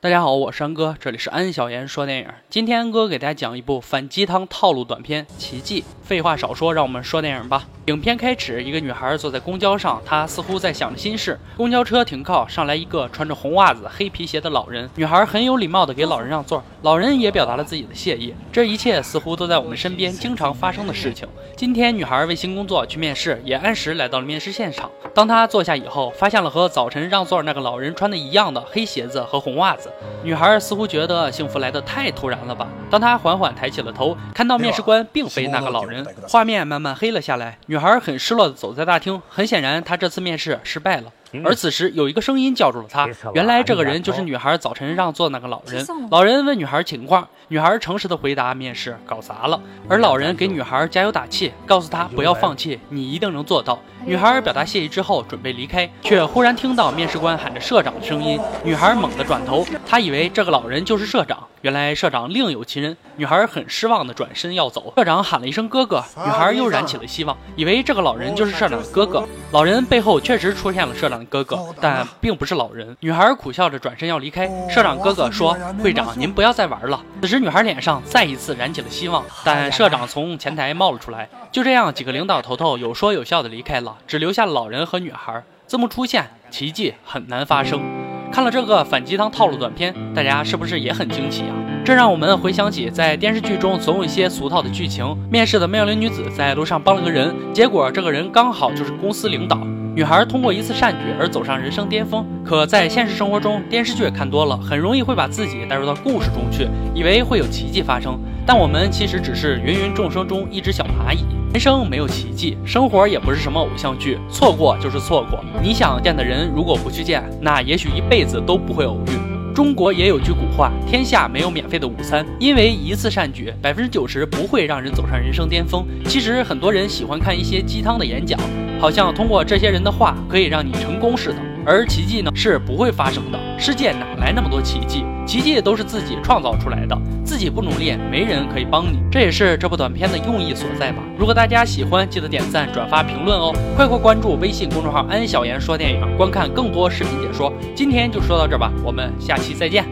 大家好，我是安哥，这里是安小言说电影。今天安哥给大家讲一部反鸡汤套路短片《奇迹》。废话少说，让我们说电影吧。影片开始，一个女孩坐在公交上，她似乎在想着心事。公交车停靠，上来一个穿着红袜子、黑皮鞋的老人。女孩很有礼貌地给老人让座，老人也表达了自己的谢意。这一切似乎都在我们身边经常发生的事情。今天，女孩为新工作去面试，也按时来到了面试现场。当她坐下以后，发现了和早晨让座那个老人穿的一样的黑鞋子和红袜子。女孩似乎觉得幸福来得太突然了吧？当她缓缓抬起了头，看到面试官并非那个老人，画面慢慢黑了下来。女孩很失落地走在大厅，很显然她这次面试失败了。而此时有一个声音叫住了她，原来这个人就是女孩早晨让座那个老人。老人问女孩情况，女孩诚实的回答面试搞砸了，而老人给女孩加油打气，告诉她不要放弃，你一定能做到。女孩表达谢意之后准备离开，却忽然听到面试官喊着社长的声音，女孩猛地转头，她以为这个老人就是社长。原来社长另有其人，女孩很失望的转身要走。社长喊了一声“哥哥”，女孩又燃起了希望，以为这个老人就是社长的哥哥。老人背后确实出现了社长的哥哥，但并不是老人。女孩苦笑着转身要离开。社长哥哥说：“会长，您不要再玩了。”此时女孩脸上再一次燃起了希望，但社长从前台冒了出来。就这样，几个领导头头有说有笑的离开了，只留下了老人和女孩。字幕出现，奇迹很难发生。看了这个反鸡汤套路短片，大家是不是也很惊奇啊？这让我们回想起在电视剧中总有一些俗套的剧情：面试的妙龄女子在路上帮了个人，结果这个人刚好就是公司领导。女孩通过一次善举而走上人生巅峰。可在现实生活中，电视剧看多了，很容易会把自己带入到故事中去，以为会有奇迹发生。但我们其实只是芸芸众生中一只小蚂蚁。人生没有奇迹，生活也不是什么偶像剧，错过就是错过。你想见的人，如果不去见，那也许一辈子都不会偶遇。中国也有句古话：天下没有免费的午餐，因为一次善举，百分之九十不会让人走上人生巅峰。其实很多人喜欢看一些鸡汤的演讲，好像通过这些人的话可以让你成功似的。而奇迹呢，是不会发生的。世界哪来那么多奇迹？奇迹都是自己创造出来的。自己不努力，没人可以帮你。这也是这部短片的用意所在吧。如果大家喜欢，记得点赞、转发、评论哦。快快关注微信公众号“安小言说电影”，观看更多视频解说。今天就说到这吧，我们下期再见。